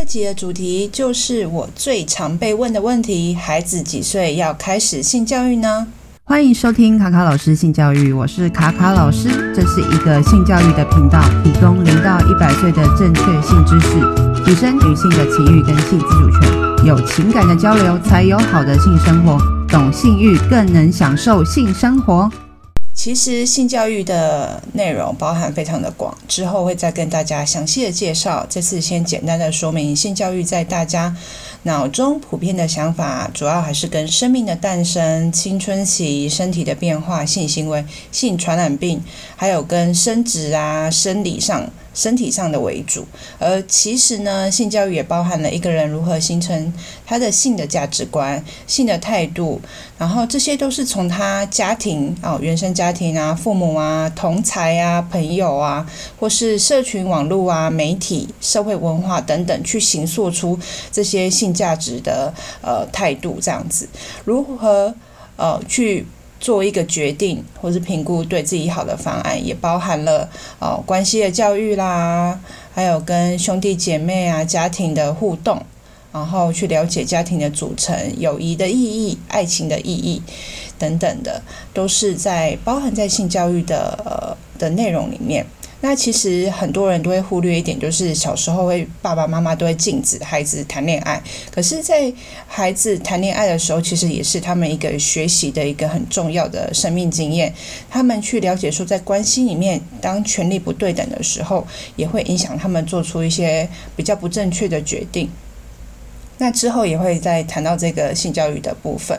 二集的主题就是我最常被问的问题：孩子几岁要开始性教育呢？欢迎收听卡卡老师性教育，我是卡卡老师，这是一个性教育的频道，提供零到一百岁的正确性知识，提升女性的情欲跟性自主权，有情感的交流才有好的性生活，懂性欲更能享受性生活。其实性教育的内容包含非常的广，之后会再跟大家详细的介绍。这次先简单的说明，性教育在大家脑中普遍的想法，主要还是跟生命的诞生、青春期、身体的变化、性行为、性传染病，还有跟生殖啊、生理上。身体上的为主，而其实呢，性教育也包含了一个人如何形成他的性的价值观、性的态度，然后这些都是从他家庭啊、原生家庭啊、父母啊、同侪啊、朋友啊，或是社群网络啊、媒体、社会文化等等去形塑出这些性价值的呃态度，这样子如何呃去。做一个决定，或是评估对自己好的方案，也包含了哦关系的教育啦，还有跟兄弟姐妹啊、家庭的互动，然后去了解家庭的组成、友谊的意义、爱情的意义等等的，都是在包含在性教育的呃的内容里面。那其实很多人都会忽略一点，就是小时候会爸爸妈妈都会禁止孩子谈恋爱。可是，在孩子谈恋爱的时候，其实也是他们一个学习的一个很重要的生命经验。他们去了解说，在关系里面，当权力不对等的时候，也会影响他们做出一些比较不正确的决定。那之后也会再谈到这个性教育的部分。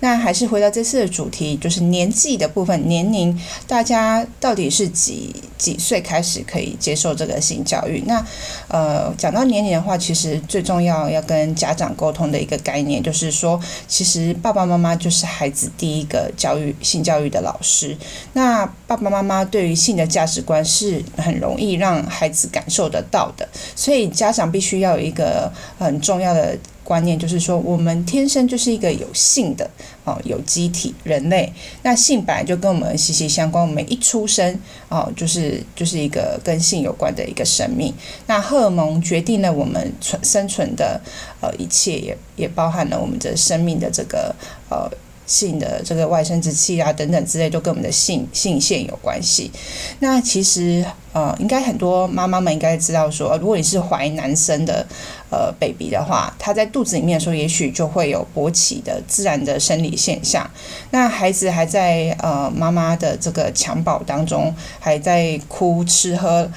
那还是回到这次的主题，就是年纪的部分，年龄，大家到底是几几岁开始可以接受这个性教育？那呃，讲到年龄的话，其实最重要要跟家长沟通的一个概念，就是说，其实爸爸妈妈就是孩子第一个教育性教育的老师。那爸爸妈妈对于性的价值观是很容易让孩子感受得到的，所以家长必须要有一个很重要的。观念就是说，我们天生就是一个有性的哦，有机体人类。那性本来就跟我们息息相关，我们一出生哦，就是就是一个跟性有关的一个生命。那荷尔蒙决定了我们存生存的呃一切，也也包含了我们的生命的这个呃。性的这个外生殖器啊，等等之类，都跟我们的性性腺有关系。那其实呃，应该很多妈妈们应该知道说，如果你是怀男生的呃 baby 的话，他在肚子里面的时候，也许就会有勃起的自然的生理现象。那孩子还在呃妈妈的这个襁褓当中，还在哭、吃、喝、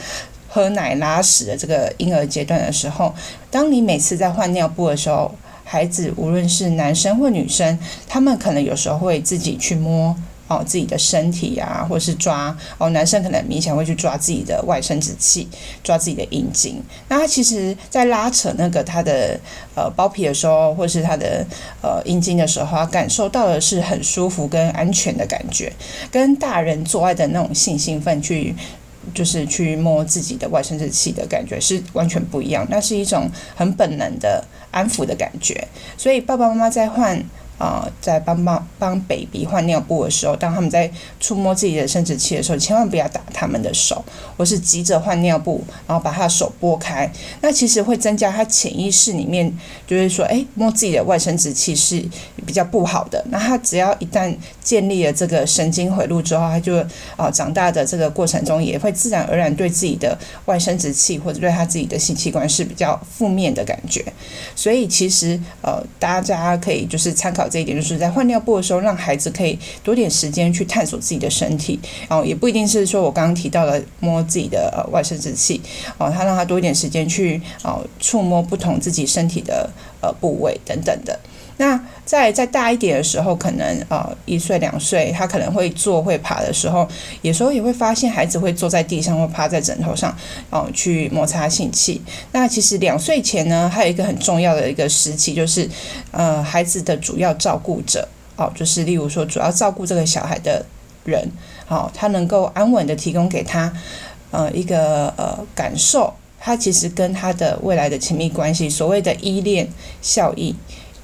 喝奶、拉屎的这个婴儿阶段的时候，当你每次在换尿布的时候，孩子无论是男生或女生，他们可能有时候会自己去摸哦自己的身体啊，或是抓哦，男生可能明显会去抓自己的外生殖器，抓自己的阴茎。那他其实，在拉扯那个他的呃包皮的时候，或是他的呃阴茎的时候，他感受到的是很舒服跟安全的感觉，跟大人做爱的那种性兴奋去。就是去摸自己的外生殖器的感觉是完全不一样，那是一种很本能的安抚的感觉，所以爸爸妈妈在换。啊、呃，在帮帮帮 baby 换尿布的时候，当他们在触摸自己的生殖器的时候，千万不要打他们的手，或是急着换尿布，然后把他的手拨开。那其实会增加他潜意识里面，就是说，哎，摸自己的外生殖器是比较不好的。那他只要一旦建立了这个神经回路之后，他就啊、呃、长大的这个过程中，也会自然而然对自己的外生殖器或者对他自己的性器官是比较负面的感觉。所以其实呃，大家可以就是参考。这一点就是在换尿布的时候，让孩子可以多点时间去探索自己的身体，然后也不一定是说我刚刚提到的摸自己的呃外生殖器，哦，他让他多一点时间去哦触摸不同自己身体的呃部位等等的。那在再大一点的时候，可能呃一岁两岁，他可能会坐会爬的时候，有时候也会发现孩子会坐在地上或趴在枕头上，哦、去摩擦性器。那其实两岁前呢，还有一个很重要的一个时期，就是呃孩子的主要照顾者，哦、就是例如说主要照顾这个小孩的人，好、他能够安稳的提供给他呃一个呃感受，他其实跟他的未来的亲密关系，所谓的依恋效应。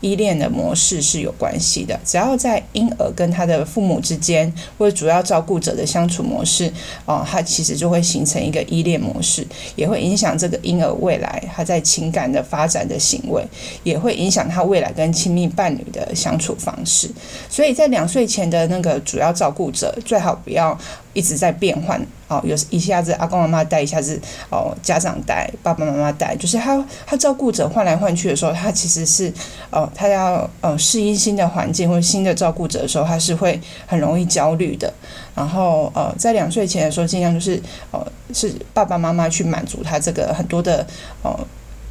依恋的模式是有关系的。只要在婴儿跟他的父母之间，或者主要照顾者的相处模式，哦，他其实就会形成一个依恋模式，也会影响这个婴儿未来他在情感的发展的行为，也会影响他未来跟亲密伴侣的相处方式。所以在两岁前的那个主要照顾者，最好不要一直在变换。哦，有一下子阿公阿妈带，一下子哦家长带，爸爸妈妈带，就是他他照顾者换来换去的时候，他其实是哦，他要呃适应新的环境或者新的照顾者的时候，他是会很容易焦虑的。然后呃，在两岁前的时候，尽量就是哦是爸爸妈妈去满足他这个很多的哦。呃，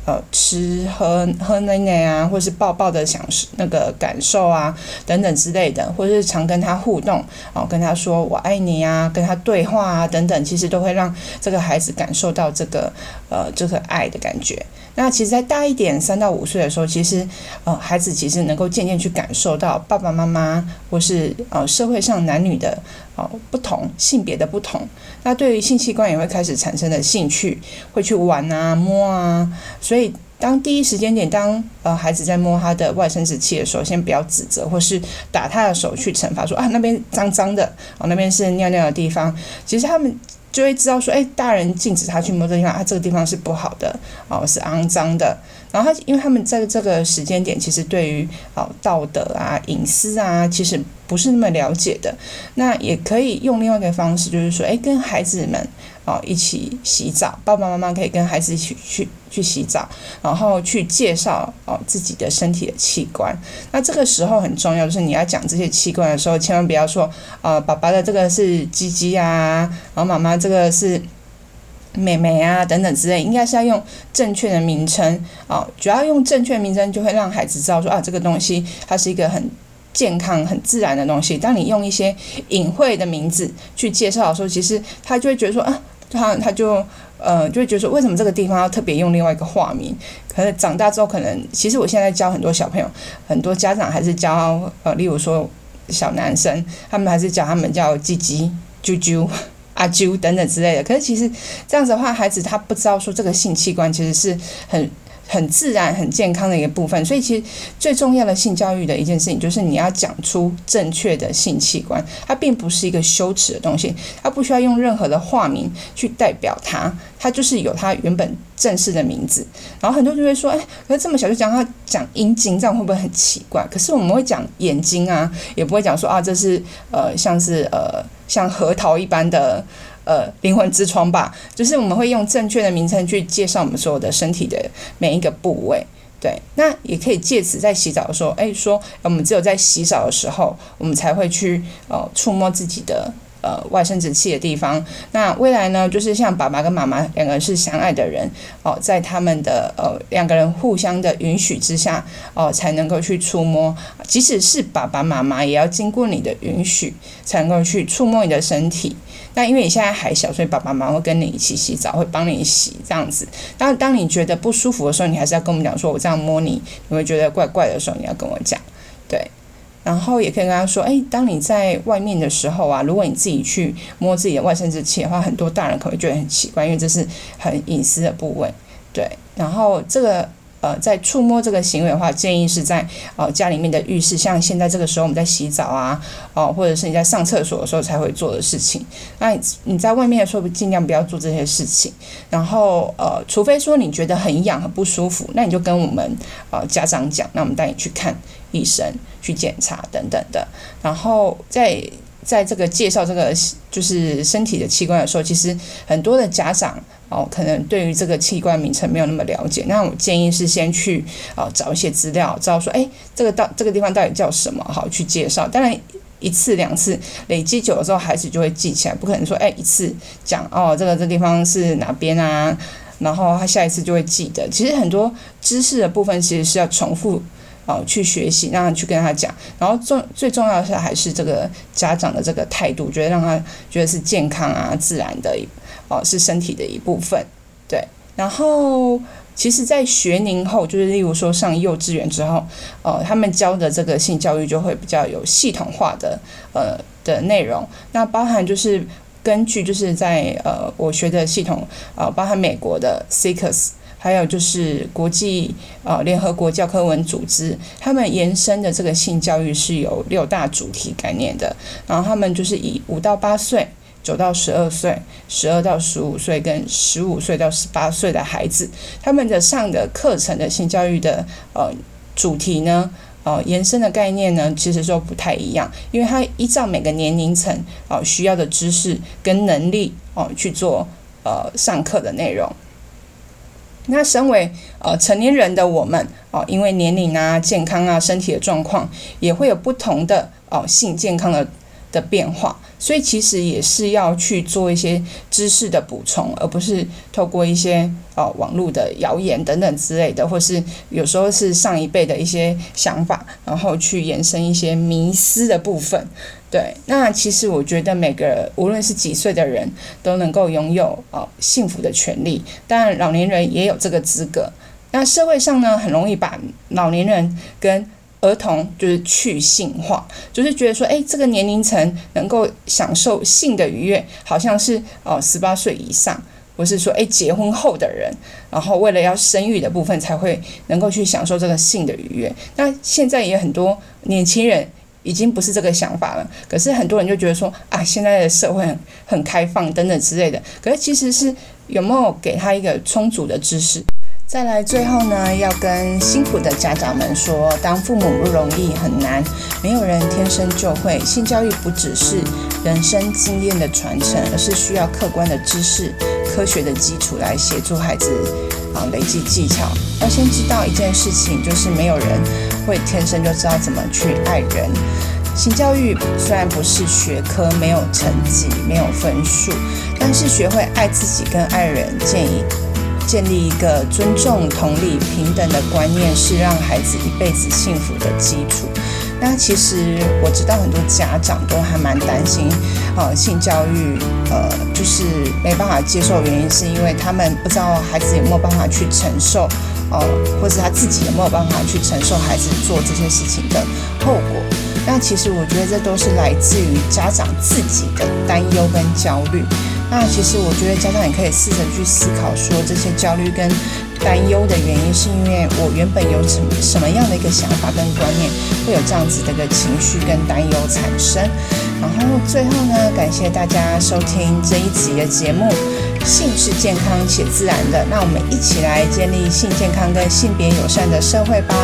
呃吃喝喝奶奶啊，或是抱抱的享受那个感受啊，等等之类的，或者是常跟他互动，哦，跟他说我爱你啊，跟他对话啊，等等，其实都会让这个孩子感受到这个呃这个爱的感觉。那其实再大一点，三到五岁的时候，其实呃孩子其实能够渐渐去感受到爸爸妈妈或是呃社会上男女的哦不同性别的不同。那对于性器官也会开始产生的兴趣，会去玩啊摸啊，所以当第一时间点，当呃孩子在摸他的外生殖器的时候，先不要指责或是打他的手去惩罚，说啊那边脏脏的，哦那边是尿尿的地方。其实他们就会知道说，哎，大人禁止他去摸这个地方，啊这个地方是不好的，哦是肮脏的。然后他因为他们在这个时间点，其实对于哦道德啊隐私啊，其实不是那么了解的。那也可以用另外一个方式，就是说，哎跟孩子们。哦，一起洗澡，爸爸妈妈可以跟孩子一起去去洗澡，然后去介绍哦自己的身体的器官。那这个时候很重要，就是你要讲这些器官的时候，千万不要说，呃，爸爸的这个是鸡鸡啊，然后妈妈这个是妹妹啊等等之类，应该是要用正确的名称哦。主要用正确的名称，就会让孩子知道说啊，这个东西它是一个很健康、很自然的东西。当你用一些隐晦的名字去介绍的时候，其实他就会觉得说啊。他他就呃就会觉得说，为什么这个地方要特别用另外一个化名？可是长大之后，可能其实我现在教很多小朋友，很多家长还是教呃，例如说小男生，他们还是叫他们叫鸡鸡、啾啾、阿啾等等之类的。可是其实这样子的话，孩子他不知道说这个性器官其实是很。很自然、很健康的一个部分，所以其实最重要的性教育的一件事情，就是你要讲出正确的性器官，它并不是一个羞耻的东西，它不需要用任何的化名去代表它，它就是有它原本正式的名字。然后很多人就会说，哎，可是这么小就讲他讲阴茎，这样会不会很奇怪？可是我们会讲眼睛啊，也不会讲说啊，这是呃，像是呃，像核桃一般的。呃，灵魂之窗吧，就是我们会用正确的名称去介绍我们所有的身体的每一个部位。对，那也可以借此在洗澡的时候，哎，说我们只有在洗澡的时候，我们才会去呃触摸自己的呃外生殖器的地方。那未来呢，就是像爸爸跟妈妈两个人是相爱的人哦，在他们的呃两个人互相的允许之下哦，才能够去触摸。即使是爸爸妈妈，也要经过你的允许，才能够去触摸你的身体。那因为你现在还小，所以爸爸妈妈会跟你一起洗澡，会帮你洗这样子。当当你觉得不舒服的时候，你还是要跟我们讲，说我这样摸你，你会觉得怪怪的时候，你要跟我讲，对。然后也可以跟他说，诶，当你在外面的时候啊，如果你自己去摸自己的外生殖器的话，很多大人可能会觉得很奇怪，因为这是很隐私的部位，对。然后这个。呃，在触摸这个行为的话，建议是在呃家里面的浴室，像现在这个时候我们在洗澡啊，哦、呃，或者是你在上厕所的时候才会做的事情。那你你在外面的时候，尽量不要做这些事情。然后呃，除非说你觉得很痒很不舒服，那你就跟我们呃家长讲，那我们带你去看医生去检查等等的。然后在在这个介绍这个就是身体的器官的时候，其实很多的家长。哦，可能对于这个器官名称没有那么了解，那我建议是先去哦找一些资料，知道说，哎，这个到这个地方到底叫什么，好去介绍。当然一次两次累积久了之后，孩子就会记起来，不可能说，哎，一次讲哦，这个这地方是哪边啊，然后他下一次就会记得。其实很多知识的部分其实是要重复哦去学习，让他去跟他讲。然后重最重要的是还是这个家长的这个态度，觉得让他觉得是健康啊、自然的。哦，是身体的一部分，对。然后，其实，在学龄后，就是例如说上幼稚园之后，呃，他们教的这个性教育就会比较有系统化的呃的内容。那包含就是根据就是在呃我学的系统，呃，包含美国的 CICS。还有就是国际呃联合国教科文组织，他们延伸的这个性教育是有六大主题概念的。然后他们就是以五到八岁、九到十二岁、十二到十五岁跟十五岁到十八岁的孩子，他们的上的课程的性教育的呃主题呢，呃延伸的概念呢，其实都不太一样，因为它依照每个年龄层呃需要的知识跟能力哦、去做呃上课的内容。那身为呃成年人的我们哦、因为年龄啊、健康啊、身体的状况，也会有不同的哦、性健康的的变化。所以其实也是要去做一些知识的补充，而不是透过一些呃网络的谣言等等之类的，或是有时候是上一辈的一些想法，然后去延伸一些迷思的部分。对，那其实我觉得每个无论是几岁的人都能够拥有呃幸福的权利，当然老年人也有这个资格。那社会上呢，很容易把老年人跟儿童就是去性化，就是觉得说，哎，这个年龄层能够享受性的愉悦，好像是哦十八岁以上，或是说，哎，结婚后的人，然后为了要生育的部分才会能够去享受这个性的愉悦。那现在也很多年轻人已经不是这个想法了，可是很多人就觉得说，啊，现在的社会很很开放等等之类的，可是其实是有没有给他一个充足的知识？再来，最后呢，要跟辛苦的家长们说，当父母不容易，很难，没有人天生就会。性教育不只是人生经验的传承，而是需要客观的知识、科学的基础来协助孩子啊累积技巧。要先知道一件事情，就是没有人会天生就知道怎么去爱人。性教育虽然不是学科，没有成绩，没有分数，但是学会爱自己跟爱人，建议。建立一个尊重、同理、平等的观念，是让孩子一辈子幸福的基础。那其实我知道很多家长都还蛮担心，呃，性教育，呃，就是没办法接受，原因是因为他们不知道孩子有没有办法去承受，呃，或者他自己有没有办法去承受孩子做这些事情的后果。那其实我觉得这都是来自于家长自己的担忧跟焦虑。那其实我觉得家长也可以试着去思考，说这些焦虑跟担忧的原因，是因为我原本有什么什么样的一个想法跟观念，会有这样子的一个情绪跟担忧产生。然后最后呢，感谢大家收听这一集的节目，性是健康且自然的，那我们一起来建立性健康跟性别友善的社会吧。